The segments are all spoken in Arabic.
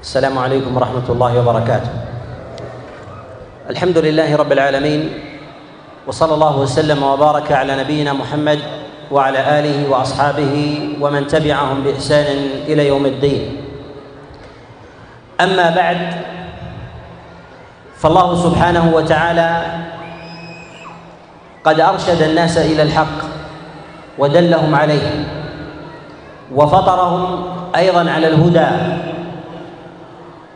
السلام عليكم ورحمة الله وبركاته. الحمد لله رب العالمين وصلى الله وسلم وبارك على نبينا محمد وعلى آله وأصحابه ومن تبعهم بإحسان إلى يوم الدين. أما بعد فالله سبحانه وتعالى قد أرشد الناس إلى الحق ودلهم عليه وفطرهم أيضا على الهدى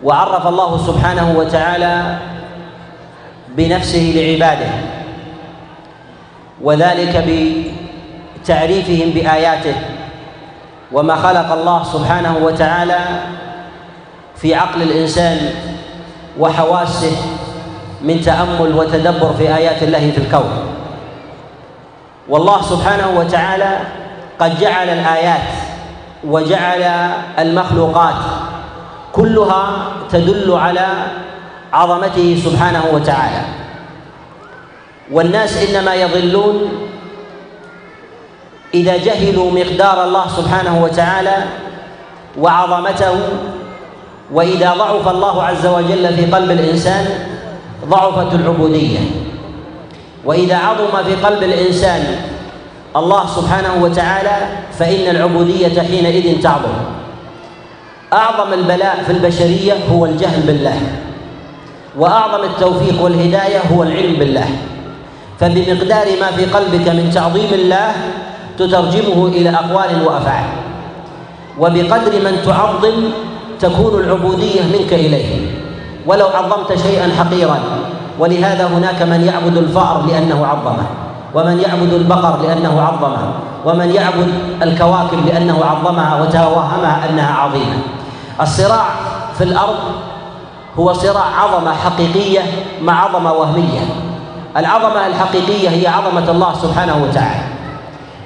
وعرف الله سبحانه وتعالى بنفسه لعباده وذلك بتعريفهم بآياته وما خلق الله سبحانه وتعالى في عقل الإنسان وحواسه من تأمل وتدبر في آيات الله في الكون. والله سبحانه وتعالى قد جعل الآيات وجعل المخلوقات كلها تدل على عظمته سبحانه وتعالى. والناس إنما يضلون إذا جهلوا مقدار الله سبحانه وتعالى وعظمته وإذا ضعف الله عز وجل في قلب الإنسان ضعفت العبودية. وإذا عظم في قلب الإنسان الله سبحانه وتعالى فإن العبودية حينئذ تعظم. أعظم البلاء في البشرية هو الجهل بالله وأعظم التوفيق والهداية هو العلم بالله. فبمقدار ما في قلبك من تعظيم الله تترجمه إلى أقوال وأفعال. وبقدر من تعظم تكون العبودية منك إليه. ولو عظمت شيئا حقيرا ولهذا هناك من يعبد الفأر لأنه عظمه ومن يعبد البقر لأنه عظمه ومن يعبد الكواكب لأنه عظمها وتوهمها أنها عظيمة. الصراع في الأرض هو صراع عظمة حقيقية مع عظمة وهمية. العظمة الحقيقية هي عظمة الله سبحانه وتعالى.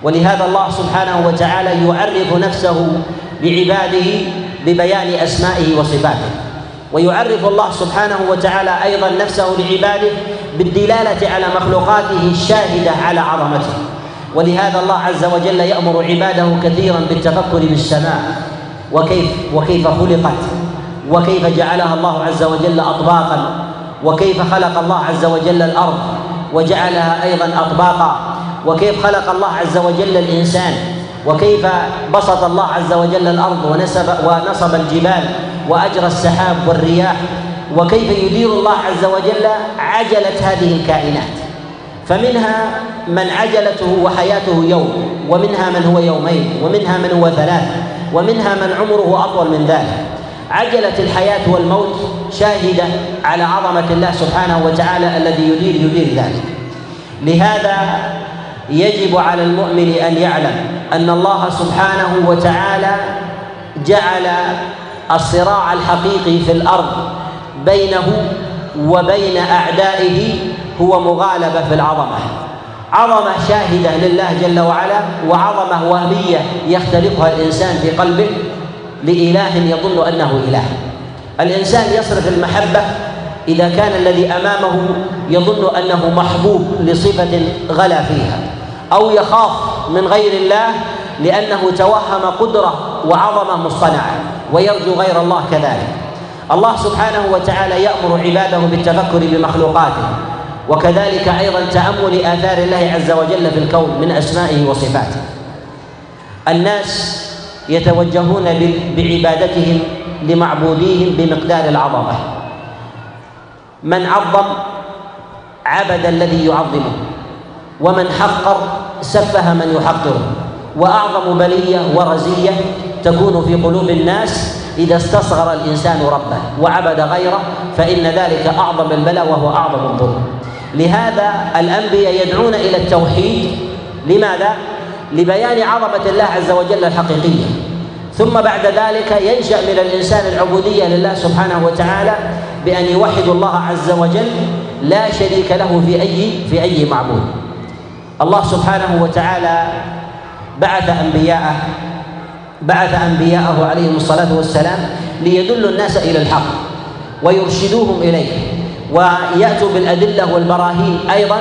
ولهذا الله سبحانه وتعالى يعرف نفسه لعباده ببيان أسمائه وصفاته. ويعرف الله سبحانه وتعالى أيضا نفسه لعباده بالدلالة على مخلوقاته الشاهدة على عظمته. ولهذا الله عز وجل يأمر عباده كثيرا بالتفكر بالسماء. وكيف وكيف خلقت؟ وكيف جعلها الله عز وجل أطباقا؟ وكيف خلق الله عز وجل الأرض؟ وجعلها أيضا أطباقا. وكيف خلق الله عز وجل الإنسان؟ وكيف بسط الله عز وجل الأرض ونسب ونصب الجبال وأجرى السحاب والرياح؟ وكيف يدير الله عز وجل عجلة هذه الكائنات؟ فمنها من عجلته وحياته يوم ومنها من هو يومين ومنها من هو ثلاث. ومنها من عمره أطول من ذلك. عجلة الحياة والموت شاهدة على عظمة الله سبحانه وتعالى الذي يدير يدير ذلك. لهذا يجب على المؤمن أن يعلم أن الله سبحانه وتعالى جعل الصراع الحقيقي في الأرض بينه وبين أعدائه هو مغالبة في العظمة. عظمة شاهدة لله جل وعلا وعظمة وهمية يختلقها الإنسان في قلبه لإله يظن أنه إله. الإنسان يصرف المحبة إذا كان الذي أمامه يظن أنه محبوب لصفة غلا فيها أو يخاف من غير الله لأنه توهم قدرة وعظمة مصطنعة ويرجو غير الله كذلك. الله سبحانه وتعالى يأمر عباده بالتفكر بمخلوقاته وكذلك أيضا تأمل آثار الله عز وجل في الكون من أسمائه وصفاته. الناس يتوجهون بعبادتهم لمعبوديهم بمقدار العظمة. من عظم عبد الذي يعظمه ومن حقر سفه من يحقره وأعظم بلية ورزية تكون في قلوب الناس إذا استصغر الإنسان ربه وعبد غيره فإن ذلك أعظم البلاء وهو أعظم الظلم. لهذا الأنبياء يدعون إلى التوحيد. لماذا؟ لبيان عظمة الله عز وجل الحقيقية. ثم بعد ذلك ينشأ من الإنسان العبودية لله سبحانه وتعالى بأن يوحد الله عز وجل لا شريك له في أي في أي معبود. الله سبحانه وتعالى بعث أنبياءه بعث أنبياءه عليهم الصلاة والسلام ليدلوا الناس إلى الحق ويرشدوهم إليه. ويأتوا بالأدلة والبراهين أيضا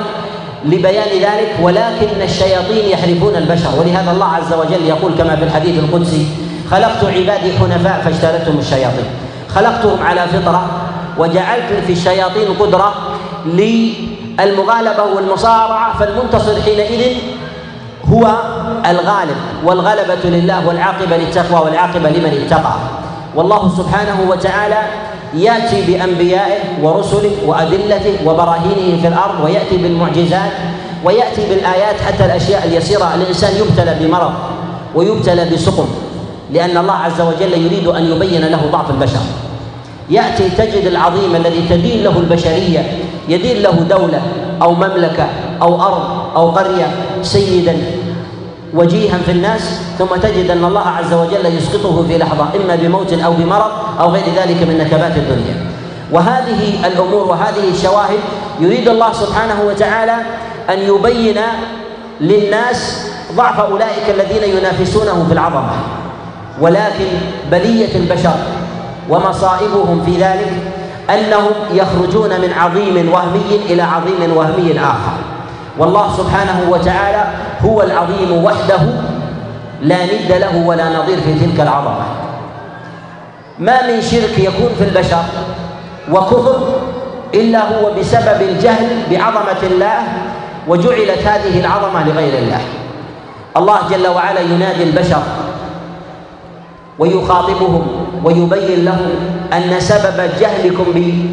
لبيان ذلك ولكن الشياطين يحرفون البشر. ولهذا الله عز وجل يقول كما في الحديث القدسي خلقت عبادي حنفاء فاجتالتهم الشياطين. خلقتهم على فطرة وجعلت في الشياطين قدرة للمغالبة والمصارعة فالمنتصر حينئذ هو الغالب والغلبة لله والعاقبة للتقوى والعاقبة لمن اتقى. والله سبحانه وتعالى يأتي بأنبيائه ورسله وأدلته وبراهينه في الأرض ويأتي بالمعجزات ويأتي بالآيات حتى الأشياء اليسيرة. الإنسان يبتلى بمرض ويبتلى بسقم لأن الله عز وجل يريد أن يبين له ضعف البشر. يأتي تجد العظيم الذي تدين له البشرية يدين له دولة أو مملكة أو أرض أو قرية سيدا وجيها في الناس ثم تجد أن الله عز وجل يسقطه في لحظة إما بموت أو بمرض أو غير ذلك من نكبات الدنيا. وهذه الأمور وهذه الشواهد يريد الله سبحانه وتعالى أن يبين للناس ضعف أولئك الذين ينافسونه في العظمة. ولكن بلية البشر ومصائبهم في ذلك أنهم يخرجون من عظيم وهمي إلى عظيم وهمي آخر. والله سبحانه وتعالى هو العظيم وحده لا ند له ولا نظير في تلك العظمة. ما من شرك يكون في البشر وكفر إلا هو بسبب الجهل بعظمة الله وجعلت هذه العظمة لغير الله. الله جل وعلا ينادي البشر ويخاطبهم ويبين لهم أن سبب جهلكم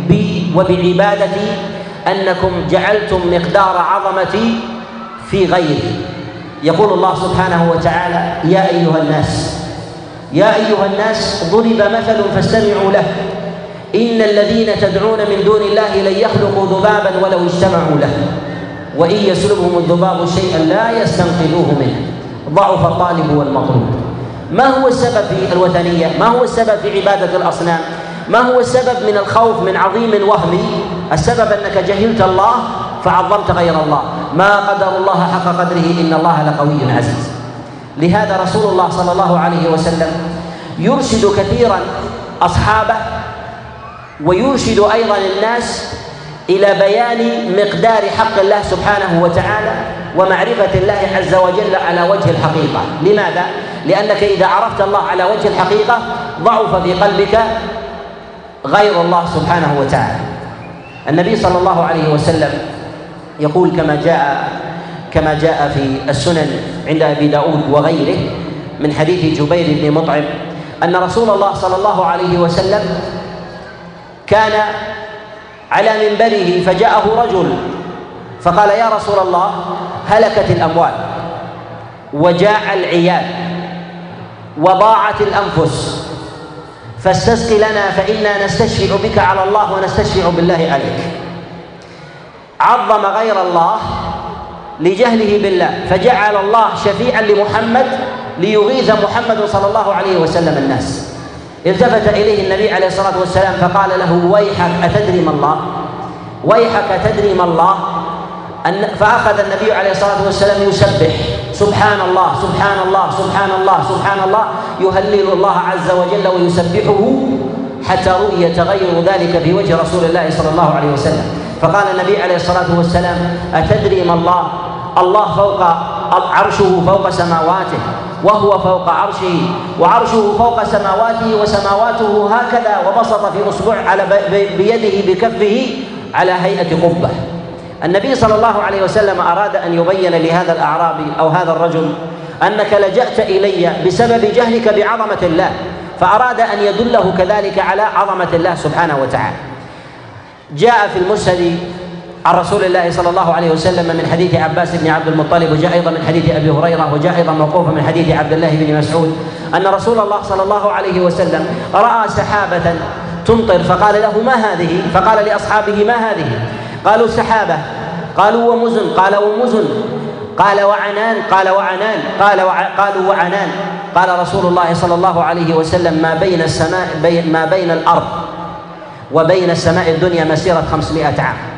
بي وبعبادتي أنكم جعلتم مقدار عظمتي في غيري. يقول الله سبحانه وتعالى يا أيها الناس يا أيها الناس ضرب مثل فاستمعوا له. إن الذين تدعون من دون الله لن يخلقوا ذبابا ولو اجتمعوا له. وإن يسلبهم الذباب شيئا لا يستنقذوه منه. ضعف الطالب والمطلوب. ما هو السبب في الوثنية؟ ما هو السبب في عبادة الأصنام؟ ما هو السبب من الخوف من عظيم وهمي السبب أنك جهلت الله فعظمت غير الله. ما قدر الله حق قدره إن الله لقوي عزيز. لهذا رسول الله صلى الله عليه وسلم يرشد كثيرا أصحابه ويرشد أيضا الناس إلى بيان مقدار حق الله سبحانه وتعالى ومعرفة الله عز وجل على وجه الحقيقة. لماذا؟ لأنك إذا عرفت الله على وجه الحقيقة ضعف في قلبك غير الله سبحانه وتعالى. النبي صلى الله عليه وسلم يقول كما جاء كما جاء في السنن عند أبي داود وغيره من حديث جبير بن مطعم أن رسول الله صلى الله عليه وسلم كان على منبره فجاءه رجل فقال يا رسول الله هلكت الأموال وجاع العيال وضاعت الأنفس فاستسق لنا فإنا نستشفع بك على الله ونستشفع بالله عليك. عظم غير الله لجهله بالله فجعل الله شفيعا لمحمد ليغيث محمد صلى الله عليه وسلم الناس. التفت إليه النبي عليه الصلاة والسلام فقال له ويحك أتدري ما الله؟ ويحك أتدري ما الله؟ أن فأخذ النبي عليه الصلاة والسلام يسبح. سبحان الله سبحان الله سبحان الله سبحان الله يهلل الله عز وجل ويسبحه حتى رؤي تغير ذلك في وجه رسول الله صلى الله عليه وسلم. فقال النبي عليه الصلاة والسلام أتدري ما الله؟ الله فوق عرشه فوق سماواته. وهو فوق عرشه وعرشه فوق سماواته وسماواته هكذا وبسط في اصبع على بيده بكفه على هيئة قبة. النبي صلى الله عليه وسلم أراد أن يبين لهذا الأعرابي أو هذا الرجل أنك لجأت إلي بسبب جهلك بعظمة الله فأراد أن يدله كذلك على عظمة الله سبحانه وتعالى. جاء في المسند عن رسول الله صلى الله عليه وسلم من حديث عباس بن عبد المطلب وجاء أيضا من حديث أبي هريرة وجاء أيضا موقوفا من حديث عبد الله بن مسعود أن رسول الله صلى الله عليه وسلم رأى سحابة تمطر فقال له ما هذه؟ فقال لأصحابه ما هذه؟ قالوا سحابة. قالوا ومزن. قال ومزن. قال وعنان. قال وعنان. قال وع... قالوا وعنان. قال رسول الله صلى الله عليه وسلم ما بين السماء بين ما بين الأرض وبين السماء الدنيا مسيرة خمسمائة عام.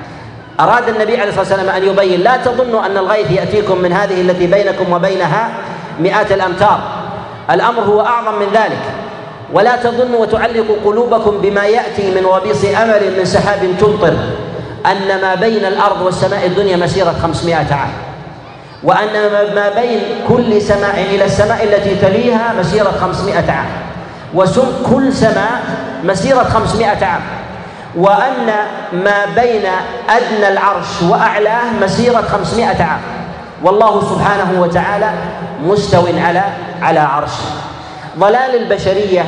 أراد النبي عليه الصلاة والسلام أن يبين لا تظنوا أن الغيث يأتيكم من هذه التي بينكم وبينها مئات الأمتار. الأمر هو أعظم من ذلك. ولا تظنوا وتعلقوا قلوبكم بما يأتي من وبيص أمل من سحاب تمطر أن ما بين الأرض والسماء الدنيا مسيرة خمسمائة عام. وأن ما بين كل سماء إلى السماء التي تليها مسيرة خمسمائة عام. وسمك كل سماء مسيرة خمسمائة عام. وأن ما بين أدنى العرش وأعلاه مسيرة خمسمائة عام. والله سبحانه وتعالى مستو على على عرشه. ضلال البشرية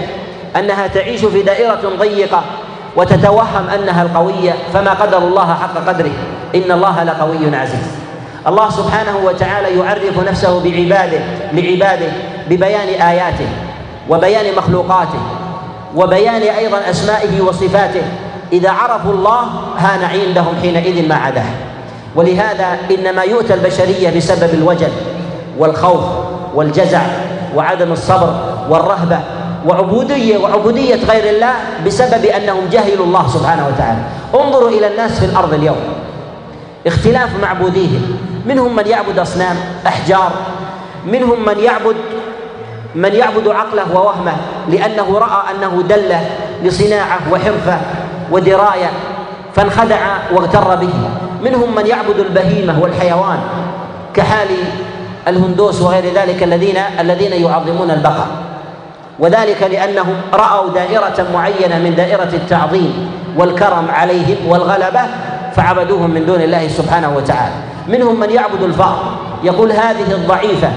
أنها تعيش في دائرة ضيقة وتتوهم أنها القوية فما قدر الله حق قدره. إن الله لقوي عزيز. الله سبحانه وتعالى يعرف نفسه بعباده لعباده ببيان آياته وبيان مخلوقاته وبيان أيضا أسمائه وصفاته. إذا عرفوا الله هان عندهم حينئذ ما عداه. ولهذا إنما يؤتى البشرية بسبب الوجل والخوف والجزع وعدم الصبر والرهبة وعبودية وعبودية غير الله بسبب أنهم جهلوا الله سبحانه وتعالى. انظروا إلى الناس في الأرض اليوم. اختلاف معبوديهم منهم من يعبد أصنام أحجار. منهم من يعبد من يعبد عقله ووهمه لأنه رأى أنه دلة لصناعة وحرفة ودراية فانخدع واغتر به. منهم من يعبد البهيمة والحيوان كحال الهندوس وغير ذلك الذين الذين يعظمون البقر. وذلك لأنهم رأوا دائرة معينة من دائرة التعظيم والكرم عليهم والغلبة فعبدوهم من دون الله سبحانه وتعالى. منهم من يعبد الفأر يقول هذه الضعيفة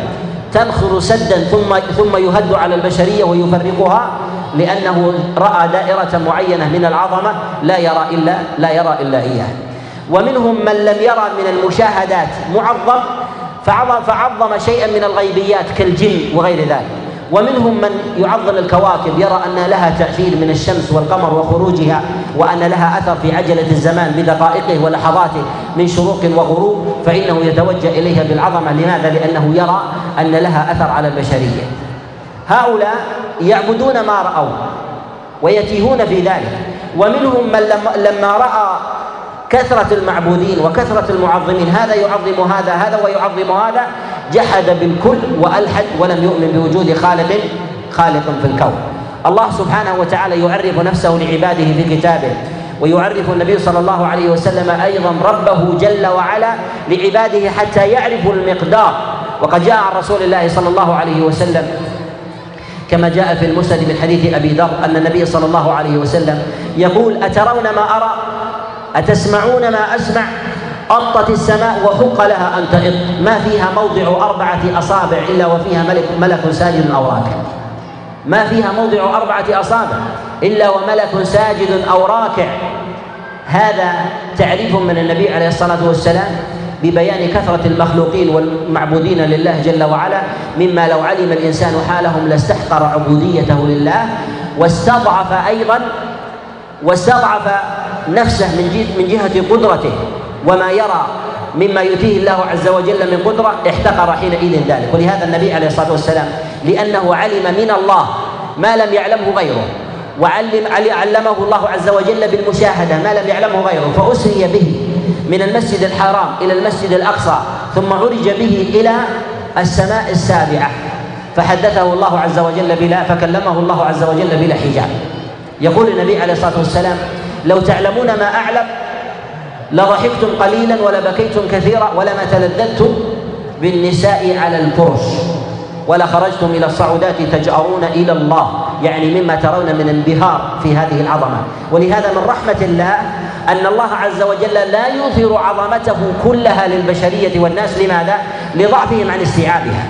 تنخر سدا ثم ثم يهد على البشرية ويفرقها لأنه رأى دائرة معينة من العظمة لا يرى إلا لا يرى إلا إياه ومنهم من لم يرى من المشاهدات معظم فعظم, فعظم شيئا من الغيبيات كالجن وغير ذلك. ومنهم من يعظم الكواكب يرى أن لها تأثير من الشمس والقمر وخروجها وأن لها أثر في عجلة الزمان بدقائقه ولحظاته من شروق وغروب فإنه يتوجه إليها بالعظمة. لماذا؟ لأنه يرى أن لها أثر على البشرية. هؤلاء يعبدون ما رأوا ويتيهون في ذلك. ومنهم من لما رأى كثرة المعبودين وكثرة المعظمين هذا يعظم هذا هذا ويعظم هذا جحد بالكل وألحد ولم يؤمن بوجود خالق خالق في الكون. الله سبحانه وتعالى يعرف نفسه لعباده في كتابه ويعرف النبي صلى الله عليه وسلم أيضا ربه جل وعلا لعباده حتى يعرفوا المقدار. وقد جاء عن رسول الله صلى الله عليه وسلم كما جاء في المسند من حديث أبي ذر أن النبي صلى الله عليه وسلم يقول أترون ما أرى؟ أتسمعون ما أسمع؟ أطت السماء وحق لها أن تئط ما فيها موضع أربعة أصابع إلا وفيها ملك ملك ساجد أو راكع ما فيها موضع أربعة أصابع إلا وملك ساجد أو راكع. هذا تعريف من النبي عليه الصلاة والسلام ببيان كثرة المخلوقين والمعبودين لله جل وعلا مما لو علم الإنسان حالهم لاستحقر عبوديته لله واستضعف أيضا واستضعف نفسه من من جهة قدرته وما يرى مما يؤتيه الله عز وجل من قدرة احتقر حينئذ ذلك. ولهذا النبي عليه الصلاة والسلام لأنه علم من الله ما لم يعلمه غيره وعلم علمه الله عز وجل بالمشاهدة ما لم يعلمه غيره فأسري به. من المسجد الحرام إلى المسجد الأقصى ثم عرج به إلى السماء السابعة فحدثه الله عز وجل بلا فكلمه الله عز وجل بلا حجاب. يقول النبي عليه الصلاة والسلام لو تعلمون ما أعلم لضحكتم قليلا ولبكيتم كثيرا ولما تلذذتم بالنساء على الفرش ولخرجتم إلى الصعودات تجأرون إلى الله. يعني مما ترون من انبهار في هذه العظمة. ولهذا من رحمة الله أن الله عز وجل لا يظهر عظمته كلها للبشرية والناس. لماذا؟ لضعفهم عن استيعابها.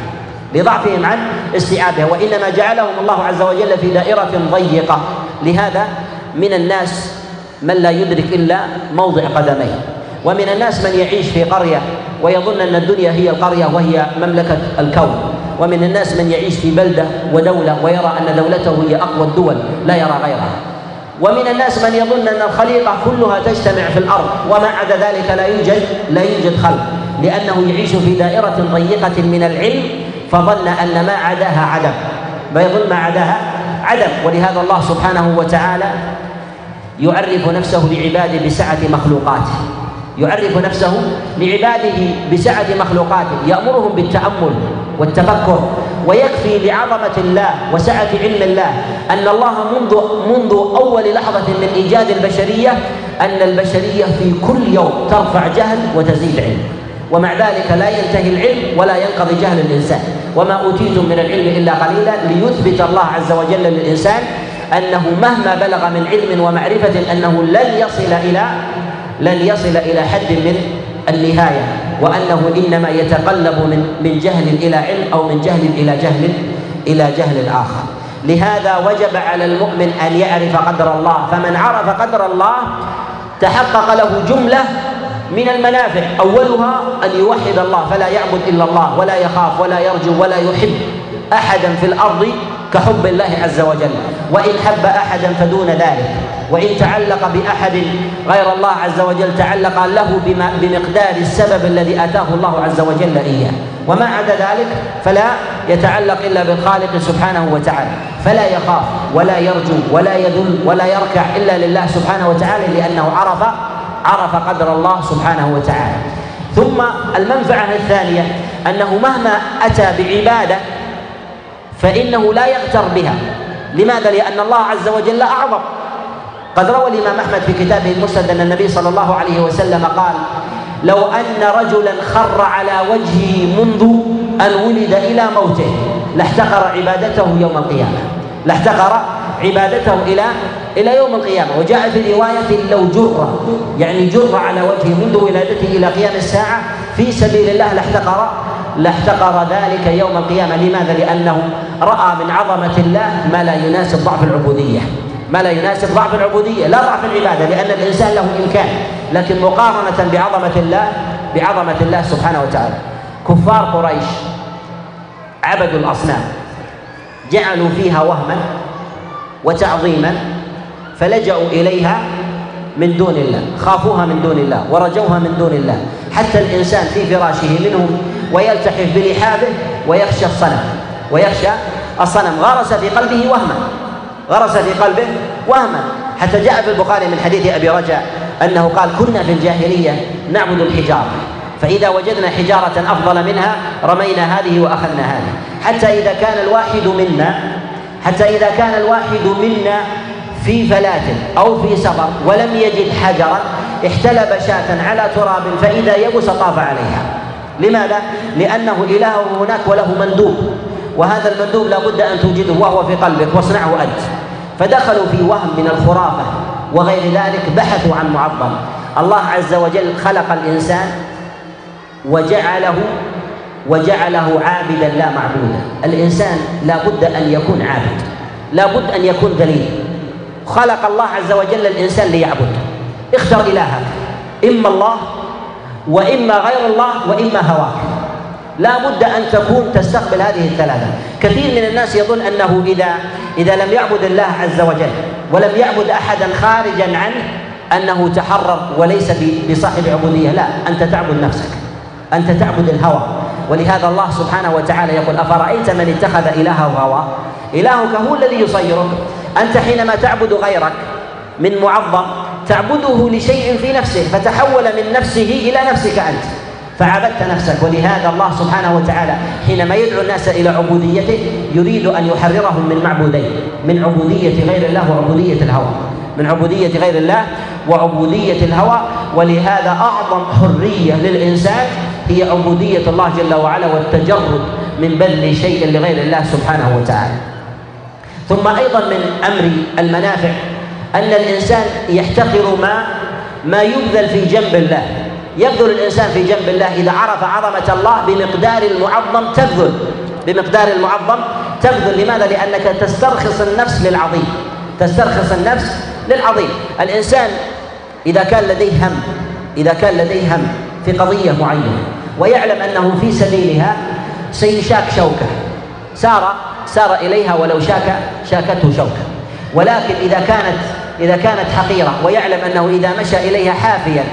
لضعفهم عن استيعابها. وإنما جعلهم الله عز وجل في دائرة ضيقة. لهذا من الناس من لا يدرك إلا موضع قدميه. ومن الناس من يعيش في قرية ويظن أن الدنيا هي القرية وهي مملكة الكون. ومن الناس من يعيش في بلدة ودولة ويرى أن دولته هي أقوى الدول لا يرى غيرها. ومن الناس من يظن أن الخليقه كلها تجتمع في الأرض وما عدا ذلك لا يوجد لا يوجد خلق. لأنه يعيش في دائرة ضيقة من العلم فظن أن ما عداها عدم. فيظن ما عداها عدم. ولهذا الله سبحانه وتعالى يعرف نفسه لعباده بسعة مخلوقاته. يعرف نفسه لعباده بسعة مخلوقاته. يأمرهم بالتأمل والتفكر ويكفي لعظمة الله وسعة علم الله أن الله منذ منذ أول لحظة من إيجاد البشرية أن البشرية في كل يوم ترفع جهل وتزيد علم. ومع ذلك لا ينتهي العلم ولا ينقضي جهل الإنسان. وما أوتيتم من العلم إلا قليلا ليثبت الله عز وجل للإنسان أنه مهما بلغ من علم ومعرفة أنه لن يصل إلى لن يصل إلى حد من النهاية. وأنه إنما يتقلب من من جهل إلى علم أو من جهل إلى جهل إلى جهل آخر. لهذا وجب على المؤمن أن يعرف قدر الله. فمن عرف قدر الله تحقق له جملة من المنافع. أولها أن يوحد الله فلا يعبد إلا الله ولا يخاف ولا يرجو ولا يحب أحدا في الأرض كحب الله عز وجل. وإن حب أحدا فدون ذلك. وإن تعلق بأحد غير الله عز وجل تعلق له بما بمقدار السبب الذي آتاه الله عز وجل إياه. وما عدا ذلك فلا يتعلق إلا بالخالق سبحانه وتعالى. فلا يخاف ولا يرجو ولا يذل ولا يركع إلا لله سبحانه وتعالى لأنه عرف عرف قدر الله سبحانه وتعالى. ثم المنفعة الثانية أنه مهما أتى بعبادة فإنه لا يغتر بها. لماذا؟ لأن الله عز وجل أعظم. قد روى الإمام أحمد في كتابه المسند أن النبي صلى الله عليه وسلم قال لو أن رجلا خر على وجهه منذ أن ولد إلى موته لاحتقر عبادته يوم القيامة. لاحتقر عبادته إلى إلى يوم القيامة. وجاء في رواية لو جر. يعني جر على وجهه منذ ولادته إلى قيام الساعة في سبيل الله لاحتقر لاحتقر ذلك يوم القيامة. لماذا؟ لأنه رأى من عظمة الله ما لا يناسب ضعف العبودية. ما لا يناسب ضعف العبودية. لا ضعف العبادة لأن الإنسان له إمكان. لكن مقارنة بعظمة الله بعظمة الله سبحانه وتعالى. كفار قريش عبدوا الأصنام. جعلوا فيها وهما وتعظيما فلجأوا إليها من دون الله. خافوها من دون الله ورجوها من دون الله. حتى الإنسان في فراشه منهم ويلتحف بلحافه ويخشى الصنم. ويخشى الصنم. غرس في قلبه وهما. غرس في قلبه وهما. حتى جاء في البخاري من حديث أبي رجاء أنه قال كنا في الجاهلية نعبد الحجارة فإذا وجدنا حجارة أفضل منها رمينا هذه وأخذنا هذه. حتى إذا كان الواحد منا حتى إذا كان الواحد منا في فلاة أو في سفر ولم يجد حجرا احتلب شاة على تراب فإذا يبس طاف عليها. لماذا؟ لأنه إله هناك وله مندوب. وهذا المندوب لابد أن توجده وهو في قلبك واصنعه أنت. فدخلوا في وهم من الخرافة وغير ذلك بحثوا عن معظم. الله عز وجل خلق الإنسان وجعله وجعله عابدا لا معبودا. الإنسان لابد أن يكون عابد لابد أن يكون دليل خلق الله عز وجل الإنسان ليعبد. اختر إلهك إما الله وإما غير الله وإما هواك لا بد أن تكون تستقبل هذه الثلاثة. كثير من الناس يظن أنه إذا إذا لم يعبد الله عز وجل ولم يعبد أحدا خارجا عنه أنه تحرر وليس بصاحب عبودية. لا أنت تعبد نفسك. أنت تعبد الهوى. ولهذا الله سبحانه وتعالى يقول أفرأيت من اتخذ إلهه هواه إلهك هو الذي يصيرك. أنت حينما تعبد غيرك من معظم تعبده لشيء في نفسه فتحول من نفسه إلى نفسك أنت. فعبدت نفسك. ولهذا الله سبحانه وتعالى حينما يدعو الناس إلى عبوديته يريد أن يحررهم من معبودين من عبودية غير الله وعبودية الهوى من عبودية غير الله وعبودية الهوى. ولهذا أعظم حرية للإنسان هي عبودية الله جل وعلا والتجرد من بذل شيء لغير الله سبحانه وتعالى. ثم أيضا من أمر المنافع أن الإنسان يحتقر ما ما يبذل في جنب الله. يبذل الإنسان في جنب الله إذا عرف عظمة الله بمقدار المعظم تبذل. بمقدار المعظم تبذل. لماذا؟ لأنك تسترخص النفس للعظيم. تسترخص النفس للعظيم. الإنسان إذا كان لديه هم إذا كان لديه هم في قضية معينة ويعلم أنه في سبيلها سيشاك شوكة. سار سار إليها ولو شاك شاكته شوكة. ولكن إذا كانت إذا كانت حقيرة ويعلم أنه إذا مشى إليها حافيا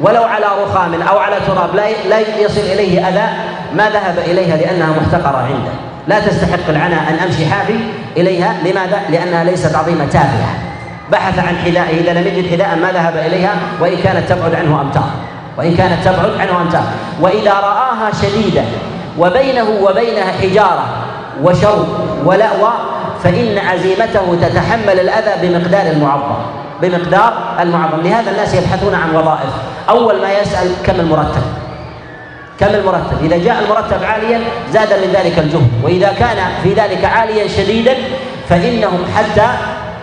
ولو على رخام أو على تراب لا لا يصل إليه أذى ما ذهب إليها لأنها محتقرة عنده. لا تستحق العناء أن أمشي حافي إليها. لماذا؟ لأنها ليست عظيمة تافهة. بحث عن حذائه إذا لم يجد حذاء ما ذهب إليها وإن كانت تبعد عنه امتار وإن كانت تبعد عنه امتار وإذا رآها شديدة وبينه وبينها حجارة وشوك ولأوى فإن عزيمته تتحمل الأذى بمقدار المعظم بمقدار المعظم. لهذا الناس يبحثون عن وظائف. أول ما يسأل كم المرتب؟ كم المرتب؟ إذا جاء المرتب عاليا زاد من ذلك الجهد وإذا كان في ذلك عاليا شديدا فإنهم حتى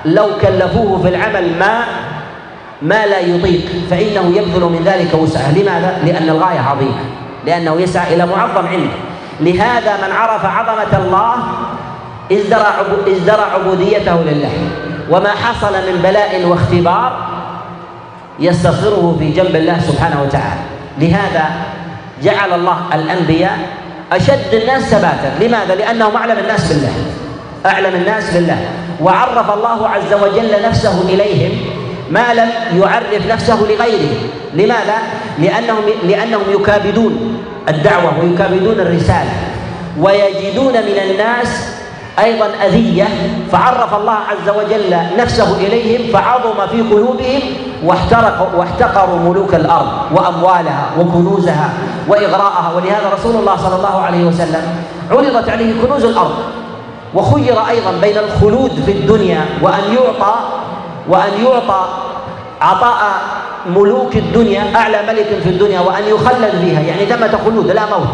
لو كلفوه في العمل ما ما لا يطيق فإنه يبذل من ذلك وسعه. لماذا؟ لأن الغاية عظيمة لأنه يسعى إلى معظم عنده لهذا من عرف عظمة الله ازدرى ازدرى عبوديته لله. وما حصل من بلاء واختبار يستصغره في جنب الله سبحانه وتعالى. لهذا جعل الله الأنبياء أشد الناس ثباتا لماذا؟ لأنهم أعلم الناس بالله. أعلم الناس بالله. وعرف الله عز وجل نفسه إليهم ما لم يعرف نفسه لغيره لماذا؟ لأنهم لأنهم يكابدون الدعوة ويكابدون الرسالة. ويجدون من الناس أيضا أذية فعرف الله عز وجل نفسه إليهم فعظم في قلوبهم واحترق واحتقروا ملوك الأرض وأموالها وكنوزها وإغراءها. ولهذا رسول الله صلى الله عليه وسلم عرضت عليه كنوز الأرض وخير أيضا بين الخلود في الدنيا وأن يعطى وأن يعطى عطاء ملوك الدنيا أعلى ملك في الدنيا وأن يخلد فيها يعني ثمة خلود لا موت.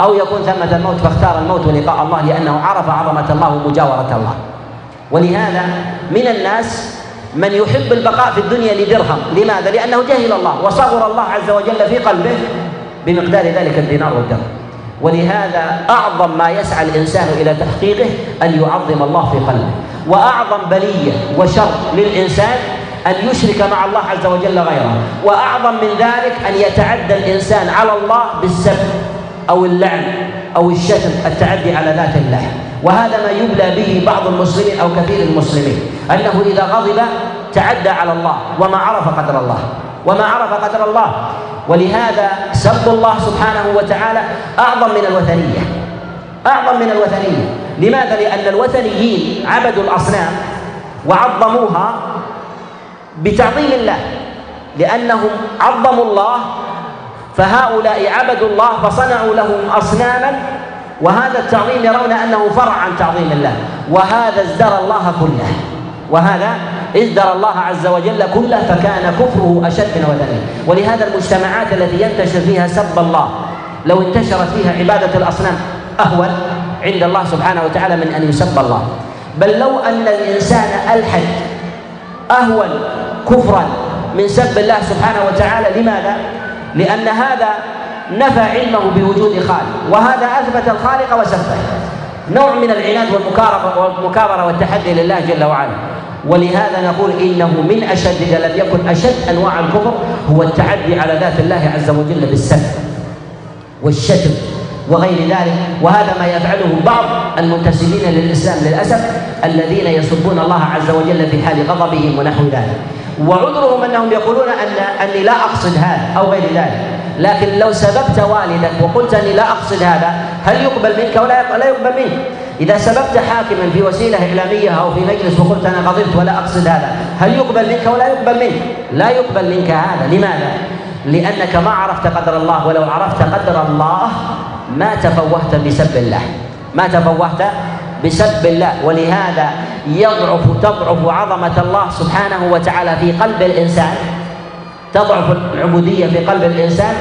أو يكون ثمة الموت فاختار الموت ولقاء الله لأنه عرف عظمة الله ومجاورة الله. ولهذا من الناس من يحب البقاء في الدنيا لدرهم. لماذا؟ لأنه جهل الله وصغر الله عز وجل في قلبه بمقدار ذلك الدينار والدرهم. ولهذا أعظم ما يسعى الإنسان إلى تحقيقه أن يعظم الله في قلبه. وأعظم بلية وشر للإنسان أن يشرك مع الله عز وجل غيره. وأعظم من ذلك أن يتعدى الإنسان على الله بالسب. أو اللعن أو الشتم التعدي على ذات الله. وهذا ما يبلى به بعض المسلمين أو كثير المسلمين أنه إذا غضب تعدى على الله وما عرف قدر الله وما عرف قدر الله. ولهذا سب الله سبحانه وتعالى أعظم من الوثنية أعظم من الوثنية. لماذا؟ لأن الوثنيين عبدوا الأصنام وعظموها بتعظيم الله لأنهم عظموا الله فهؤلاء عبدوا الله فصنعوا لهم أصناما وهذا التعظيم يرون أنه فرع عن تعظيم الله. وهذا ازدرى الله كله. وهذا ازدرى الله عز وجل كله فكان كفره أشد من وثنه ولهذا المجتمعات التي ينتشر فيها سب الله لو انتشرت فيها عبادة الأصنام أهون عند الله سبحانه وتعالى من أن يسب الله. بل لو أن الإنسان ألحد أهون كفرا من سب الله سبحانه وتعالى لماذا؟ لأن هذا نفى علمه بوجود خالق وهذا أثبت الخالق وسبه. نوع من العناد والمكابرة والتحدي لله جل وعلا. ولهذا نقول إنه من أشد إذا لم يكن أشد أنواع الكفر هو التعدي على ذات الله عز وجل بالسب والشتم وغير ذلك. وهذا ما يفعله بعض المنتسبين للإسلام للأسف الذين يسبون الله عز وجل في حال غضبهم ونحو ذلك. وعذرهم أنهم يقولون أن أني لا أقصد هذا أو غير ذلك. لكن لو سببت والدك وقلت أني لا أقصد هذا هل يقبل منك ولا لا يقبل منك؟ إذا سببت حاكما في وسيلة إعلامية أو في مجلس وقلت أنا غضبت ولا أقصد هذا هل يقبل منك ولا يقبل منك؟ لا يقبل منك هذا. لماذا؟ لأنك ما عرفت قدر الله ولو عرفت قدر الله ما تفوهت بسب الله. ما تفوهت بسب الله ولهذا يضعف تضعف عظمة الله سبحانه وتعالى في قلب الإنسان تضعف العبودية في قلب الإنسان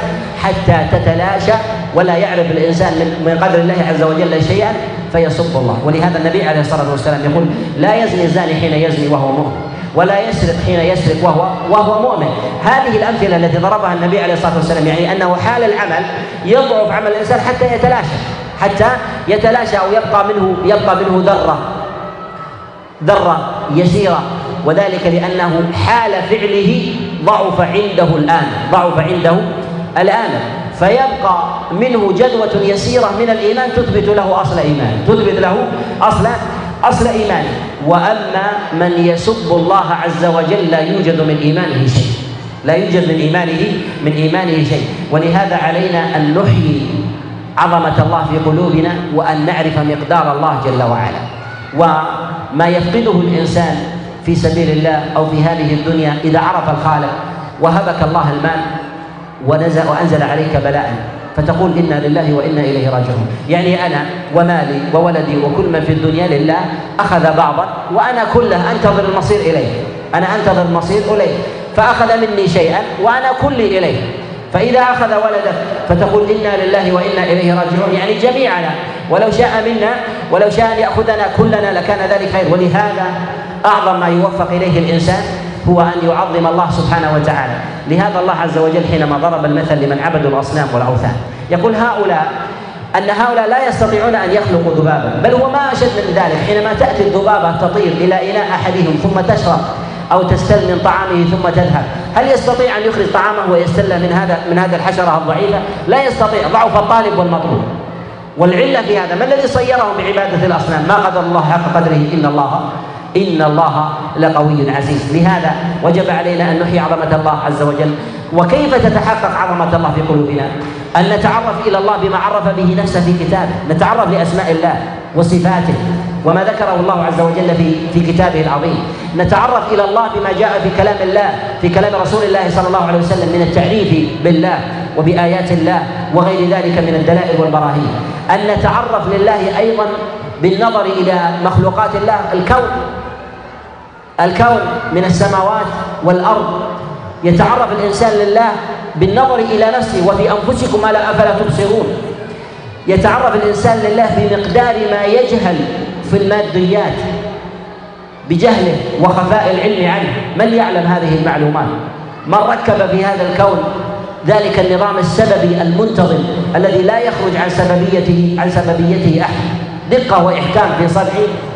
حتى تتلاشى ولا يعرف الإنسان من قدر الله عز وجل شيئا فيسب الله. ولهذا النبي عليه الصلاة والسلام يقول لا يزني الزاني حين يزني وهو مؤمن ولا يسرق حين يسرق وهو وهو مؤمن. هذه الأمثلة التي ضربها النبي عليه الصلاة والسلام يعني أنه حال العمل يضعف عمل الإنسان حتى يتلاشى. حتى يتلاشى أو يبقى منه يبقى منه ذرة ذرة يسيرة. وذلك لأنه حال فعله ضعف عنده الآن ضعف عنده الآن. فيبقى منه جدوة يسيرة من الإيمان تثبت له أصل إيمان تثبت له أصل أصل إيمان. وأما من يسب الله عز وجل لا يوجد من إيمانه شيء لا يوجد من إيمانه من إيمانه شيء. ولهذا علينا أن نحيي عظمة الله في قلوبنا وأن نعرف مقدار الله جل وعلا. وما يفقده الإنسان في سبيل الله أو في هذه الدنيا إذا عرف الخالق وهبك الله المال ونزل وأنزل عليك بلاء. فتقول إنا لله وإنا إليه راجعون. يعني أنا ومالي وولدي وكل من في الدنيا لله أخذ بعضا وأنا كله أنتظر المصير إليه. أنا أنتظر المصير إليه. فأخذ مني شيئا وأنا كلي إليه. فإذا أخذ ولدك فتقول إنا لله وإنا إليه راجعون. يعني جميعنا ولو شاء منا ولو شاء أن يأخذنا كلنا لكان ذلك خير. ولهذا أعظم ما يوفق إليه الإنسان هو أن يعظم الله سبحانه وتعالى. لهذا الله عز وجل حينما ضرب المثل لمن عبدوا الأصنام والأوثان يقول هؤلاء أن هؤلاء لا يستطيعون أن يخلقوا ذبابا بل هو ما أشد من ذلك. حينما تأتي الذبابة تطير إلى إناء أحدهم ثم تشرب أو تستل من طعامه ثم تذهب. هل يستطيع أن يخرج طعامه ويستل من هذا من هذه الحشرة الضعيفة؟ لا يستطيع. ضعف الطالب والمطلوب. والعلة في هذا ما الذي صيرهم بعبادة الأصنام؟ ما قدر الله حق قدره إن الله. إن الله لقوي عزيز. لهذا وجب علينا أن نحيي عظمة الله عز وجل. وكيف تتحقق عظمة الله في قلوبنا؟ أن نتعرف إلى الله بما عرف به نفسه في كتابه. نتعرف لأسماء الله وصفاته. وما ذكره الله عز وجل في في كتابه العظيم. نتعرف إلى الله بما جاء في كلام الله في كلام رسول الله صلى الله عليه وسلم من التعريف بالله وبآيات الله وغير ذلك من الدلائل والبراهين. أن نتعرف لله أيضا بالنظر إلى مخلوقات الله الكون. الكون من السماوات والأرض. يتعرف الإنسان لله بالنظر إلى نفسه وفي أنفسكم ألا أفلا تبصرون. يتعرف الإنسان لله بمقدار ما يجهل في الماديات بجهله وخفاء العلم عنه. من يعلم هذه المعلومات؟ من ركب في هذا الكون ذلك النظام السببي المنتظم الذي لا يخرج عن سببيته عن سببيته أحد. دقة وإحكام في صنع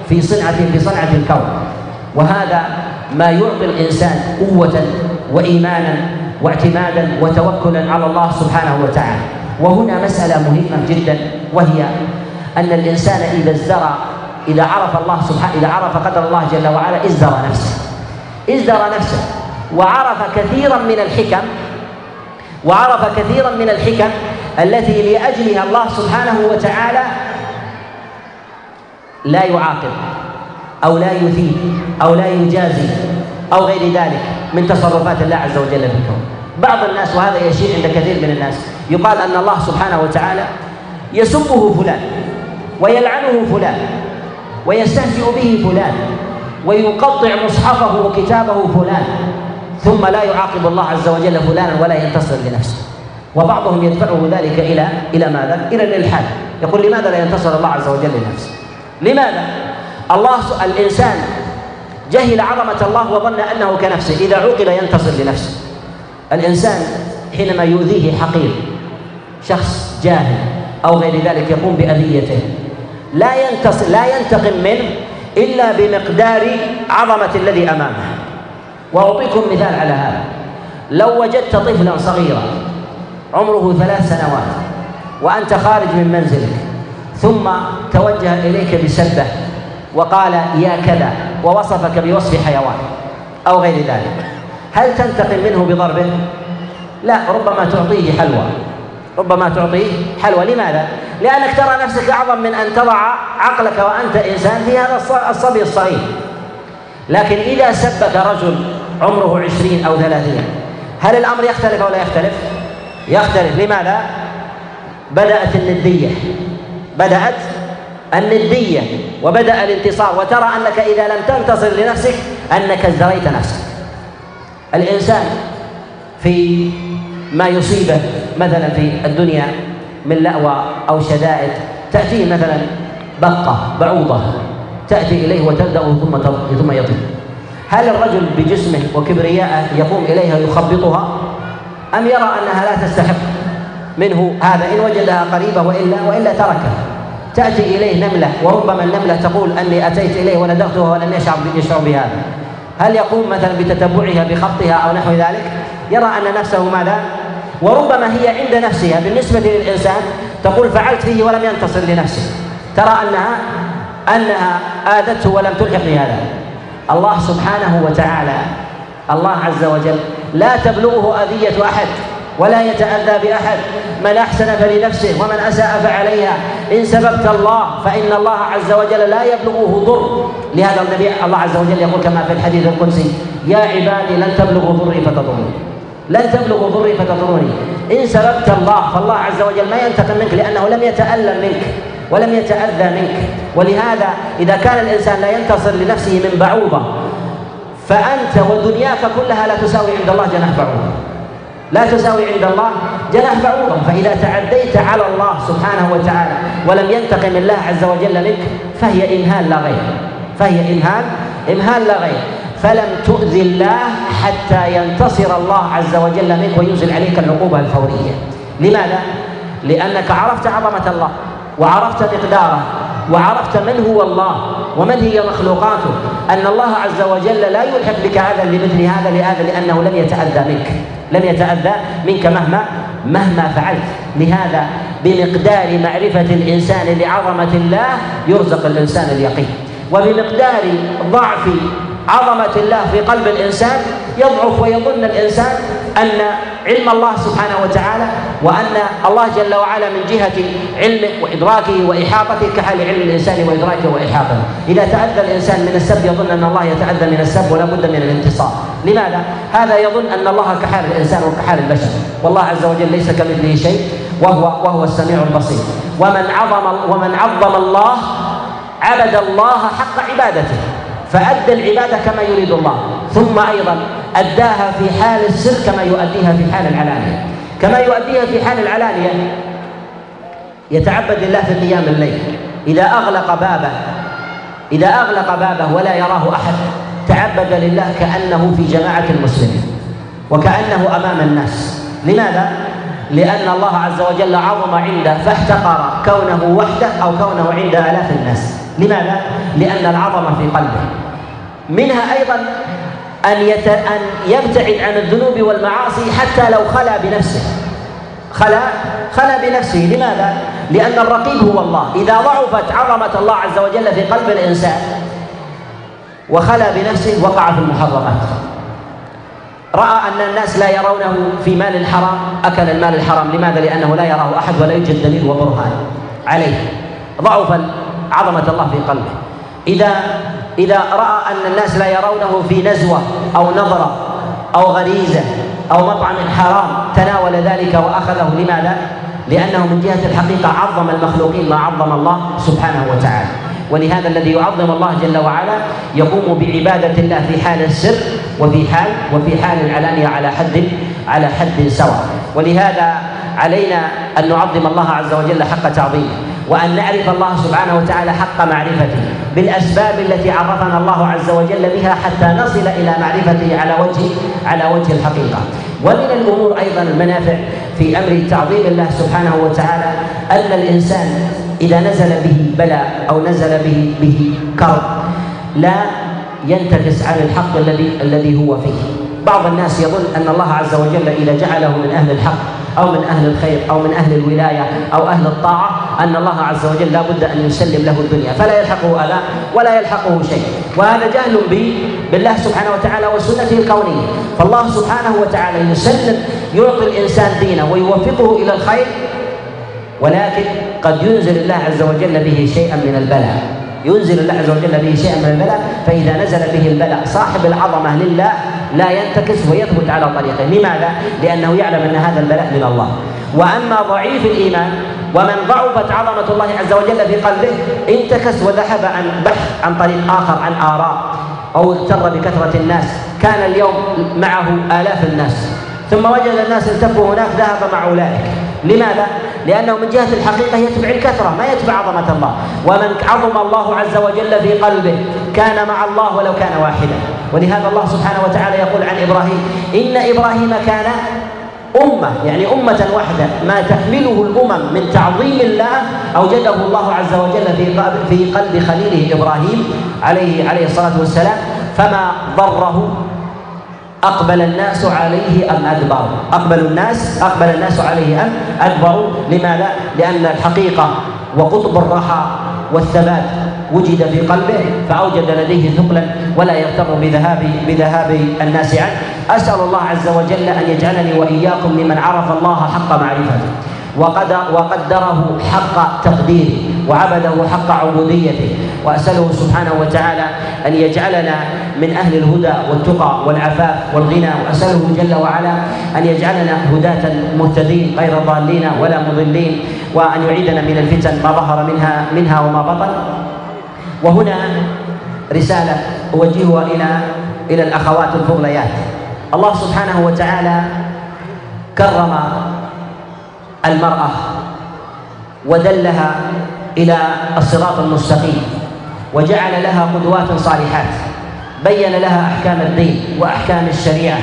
في صنعة في صنعة الكون. وهذا ما يعطي الإنسان قوة وإيمانا واعتمادا وتوكلا على الله سبحانه وتعالى. وهنا مسألة مهمة جدا وهي أن الإنسان إذا ازدرى إذا عرف الله سبحانه إذا عرف قدر الله جل وعلا ازدرى نفسه. ازدرى نفسه. وعرف كثيرا من الحكم وعرف كثيرا من الحكم التي لأجلها الله سبحانه وتعالى لا يعاقب أو لا يثيب أو لا يجازي أو غير ذلك من تصرفات الله عز وجل في الكون بعض الناس وهذا يشيع عند كثير من الناس يقال أن الله سبحانه وتعالى يسبه فلان ويلعنه فلان. ويستهزئ به فلان ويقطع مصحفه وكتابه فلان ثم لا يعاقب الله عز وجل فلانا ولا ينتصر لنفسه وبعضهم يدفعه ذلك إلى إلى ماذا؟ إلى الإلحاد يقول لماذا لا ينتصر الله عز وجل لنفسه؟ لماذا؟ الله الإنسان جهل عظمة الله وظن أنه كنفسه إذا عوقب ينتصر لنفسه الإنسان حينما يؤذيه حقير شخص جاهل أو غير ذلك يقوم بأذيته لا ينتصر لا ينتقم منه إلا بمقدار عظمة الذي أمامه. وأعطيكم مثال على هذا. لو وجدت طفلا صغيرا عمره ثلاث سنوات وأنت خارج من منزلك ثم توجه إليك بسبه وقال يا كذا ووصفك بوصف حيوان أو غير ذلك هل تنتقم منه بضربه لا ربما تعطيه حلوى. ربما تعطيه حلوى. لماذا؟ لأنك ترى نفسك أعظم من أن تضع عقلك وأنت إنسان في هذا الصبي الصغير. لكن إذا سبك رجل عمره عشرين أو ثلاثين هل الأمر يختلف أو لا يختلف؟ يختلف. لماذا؟ بدأت الندية. بدأت الندية وبدأ الانتصار. وترى أنك إذا لم تنتصر لنفسك أنك ازدريت نفسك. الإنسان في ما يصيبه مثلا في الدنيا من لأوى أو شدائد. تأتيه مثلا بقة بعوضة. تأتي إليه وتبدأ ثم ثم يطير. هل الرجل بجسمه وكبريائه يقوم إليها يخبطها؟ أم يرى أنها لا تستحق منه هذا؟ إن وجدها قريبة وإلا وإلا تركها. تأتي إليه نملة وربما النملة تقول أني أتيت إليه ولدغتها ولم يشعر يشعر بهذا. هل يقوم مثلا بتتبعها بخطها أو نحو ذلك؟ يرى أن نفسه ماذا؟ وربما هي عند نفسها بالنسبة للإنسان تقول فعلت فيه ولم ينتصر لنفسه. ترى أنها أنها آذته ولم تلحق بهذا. الله سبحانه وتعالى الله عز وجل لا تبلغه أذية أحد ولا يتأذى بأحد. من أحسن فلنفسه ومن أساء فعليها. إن سببت الله فإن الله عز وجل لا يبلغه ضر. لهذا النبي الله عز وجل يقول كما في الحديث القدسي يا عبادي لن تبلغوا ضري فتضروني لن تبلغوا ضري فتضروني إن سببت الله فالله عز وجل ما ينتقم منك لأنه لم يتألم منك ولم يتأذى منك. ولهذا إذا كان الإنسان لا ينتصر لنفسه من بعوضة فأنت ودنياك كلها لا تساوي عند الله جناح بعوضة. لا تساوي عند الله جناح بعوضة. فإذا تعديت على الله سبحانه وتعالى ولم ينتقم الله عز وجل منك فهي إمهال لا غير. فهي إمهال إمهال لا غير. فلم تؤذي الله حتى ينتصر الله عز وجل منك وينزل عليك العقوبة الفورية. لماذا؟ لأنك عرفت عظمة الله وعرفت مقداره وعرفت من هو الله ومن هي مخلوقاته. أن الله عز وجل لا يلحق بك هذا لمثل هذا لهذا لأنه لم يتأذى منك لم يتأذى منك مهما مهما فعلت. لهذا بمقدار معرفة الإنسان لعظمة الله يرزق الإنسان اليقين. وبمقدار ضعف عظمة الله في قلب الإنسان يضعف ويظن الإنسان أن علم الله سبحانه وتعالى وأن الله جل وعلا من جهة علمه وإدراكه وإحاطته كحال علم الإنسان وإدراكه وإحاطته. إذا تأذى الإنسان من السب يظن أن الله يتأذى من السب ولا بد من الانتصار. لماذا؟ هذا يظن أن الله كحال الإنسان وكحال البشر. والله عز وجل ليس كمثله شيء وهو وهو السميع البصير. ومن عظم ومن عظم الله عبد الله حق عبادته. فأدى العبادة كما يريد الله. ثم أيضا أداها في حال السر كما يؤديها في حال العلانية. كما يؤديها في حال العلانية يتعبد لله في قيام الليل. إذا أغلق بابه إذا أغلق بابه ولا يراه أحد تعبد لله كأنه في جماعة المسلمين وكأنه أمام الناس. لماذا؟ لأن الله عز وجل عظم عنده فاحتقر كونه وحده أو كونه عند آلاف الناس. لماذا؟ لأن العظمة في قلبه. منها أيضا أن يت... أن يبتعد عن الذنوب والمعاصي حتى لو خلا بنفسه. خلا خلا بنفسه. لماذا؟ لأن الرقيب هو الله. إذا ضعفت عظمة الله عز وجل في قلب الإنسان وخلا بنفسه وقع في المحرمات. رأى أن الناس لا يرونه في مال الحرام أكل المال الحرام. لماذا؟ لأنه لا يراه أحد ولا يوجد دليل وبرهان عليه. ضعف عظمة الله في قلبه. إذا إذا رأى أن الناس لا يرونه في نزوة أو نظرة أو غريزة أو مطعم حرام تناول ذلك وأخذه. لماذا؟ لأنه من جهة الحقيقة عظم المخلوقين ما عظم الله سبحانه وتعالى. ولهذا الذي يعظم الله جل وعلا يقوم بعبادة الله في حال السر وفي حال وفي حال العلانية على حد على حد سواء. ولهذا علينا أن نعظم الله عز وجل حق تعظيمه. وأن نعرف الله سبحانه وتعالى حق معرفته بالأسباب التي عرفنا الله عز وجل بها حتى نصل إلى معرفته على وجه على وجه الحقيقة. ومن الأمور أيضا المنافع في أمر تعظيم الله سبحانه وتعالى أن الإنسان إذا نزل به بلاء أو نزل به به كرب لا ينتكس عن الحق الذي الذي هو فيه. بعض الناس يظن أن الله عز وجل إذا جعله من أهل الحق أو من أهل الخير أو من أهل الولاية أو أهل الطاعة أن الله عز وجل لا بد أن يسلم له الدنيا فلا يلحقه أذى ولا يلحقه شيء. وهذا جهل بالله سبحانه وتعالى وسنته الكونية. فالله سبحانه وتعالى يسلم يعطي الإنسان دينه ويوفقه إلى الخير ولكن قد ينزل الله عز وجل به شيئا من البلاء. ينزل الله عز وجل به شيئا من البلاء فإذا نزل به البلاء صاحب العظمة لله لا ينتكس ويثبت على طريقه. لماذا؟ لأنه يعلم أن هذا البلاء من الله. وأما ضعيف الإيمان ومن ضعفت عظمة الله عز وجل في قلبه انتكس وذهب عن بحث عن طريق آخر عن آراء أو اغتر بكثرة الناس. كان اليوم معه آلاف الناس. ثم وجد الناس التفوا هناك ذهب مع أولئك. لماذا؟ لأنه من جهة الحقيقة يتبع الكثرة ما يتبع عظمة الله ومن عظم الله عز وجل في قلبه كان مع الله ولو كان واحدا ولهذا الله سبحانه وتعالى يقول عن إبراهيم إن إبراهيم كان أمة يعني أمة واحدة ما تحمله الأمم من تعظيم الله أوجده الله عز وجل في في قلب خليله إبراهيم عليه عليه الصلاة والسلام فما ضره أقبل الناس عليه أم أدبروا؟ أقبل الناس أقبل الناس عليه أم أدبروا؟ لماذا؟ لأن الحقيقة وقطب الرخاء والثبات وجد في قلبه فأوجد لديه ثقلا ولا يغتر بذهاب بذهاب الناس عنه. أسأل الله عز وجل أن يجعلني وإياكم ممن عرف الله حق معرفته وقدره حق تقديره وعبده حق عبوديته. وأسأله سبحانه وتعالى أن يجعلنا من أهل الهدى والتقى والعفاف والغنى. وأسأله جل وعلا أن يجعلنا هداة مهتدين غير ضالين ولا مضلين وأن يعيدنا من الفتن ما ظهر منها منها وما بطن. وهنا رسالة أوجهها إلى إلى الأخوات الفضليات. الله سبحانه وتعالى كرم المرأة ودلها إلى الصراط المستقيم. وجعل لها قدوات صالحات. بين لها أحكام الدين وأحكام الشريعة.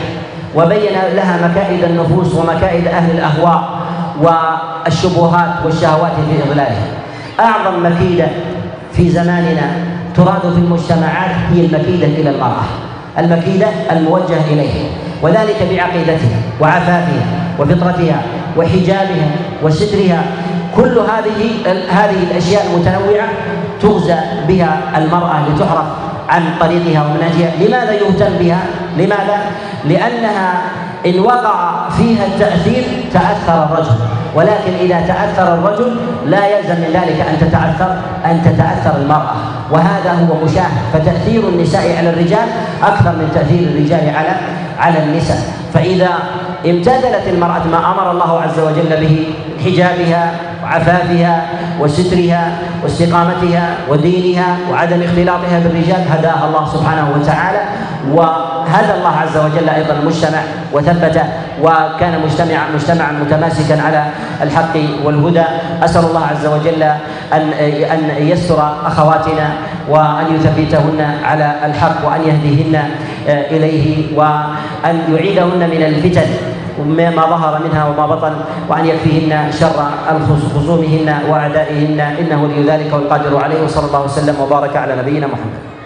وبين لها مكائد النفوس ومكائد أهل الأهواء والشبهات والشهوات في إضلاله أعظم مكيدة في زماننا تراد في المجتمعات هي المكيدة إلى المرأة. المكيدة الموجهة إليه وذلك بعقيدتها وعفافها وفطرتها وحجابها وسترها. كل هذه هذه الأشياء المتنوعة تغزى بها المرأة لتعرف عن طريقها ومنهجها لماذا يهتم بها؟ لماذا؟ لأنها إن وقع فيها التأثير تأثر الرجل. ولكن إذا تأثر الرجل لا يلزم من ذلك أن تتأثر أن تتأثر المرأة. وهذا هو مشاهد. فتأثير النساء على الرجال أكثر من تأثير الرجال على على النساء. فإذا امتثلت المرأة ما أمر الله عز وجل به حجابها وعفافها وسترها واستقامتها ودينها وعدم اختلاطها بالرجال هداها الله سبحانه وتعالى. وهدى الله عز وجل أيضا المجتمع وثبته وكان مجتمعا مجتمعا متماسكا على الحق والهدى. أسأل الله عز وجل ان أن يستر أخواتنا وأن يثبتهن على الحق وأن يهديهن إليه وأن يعيدهن من الفتن. ما ظهر منها وما بطن وأن يكفيهن شر خصومهن وأعدائهن إنه ولي ذلك والقادر عليه وصلى الله وسلم وبارك على نبينا محمد.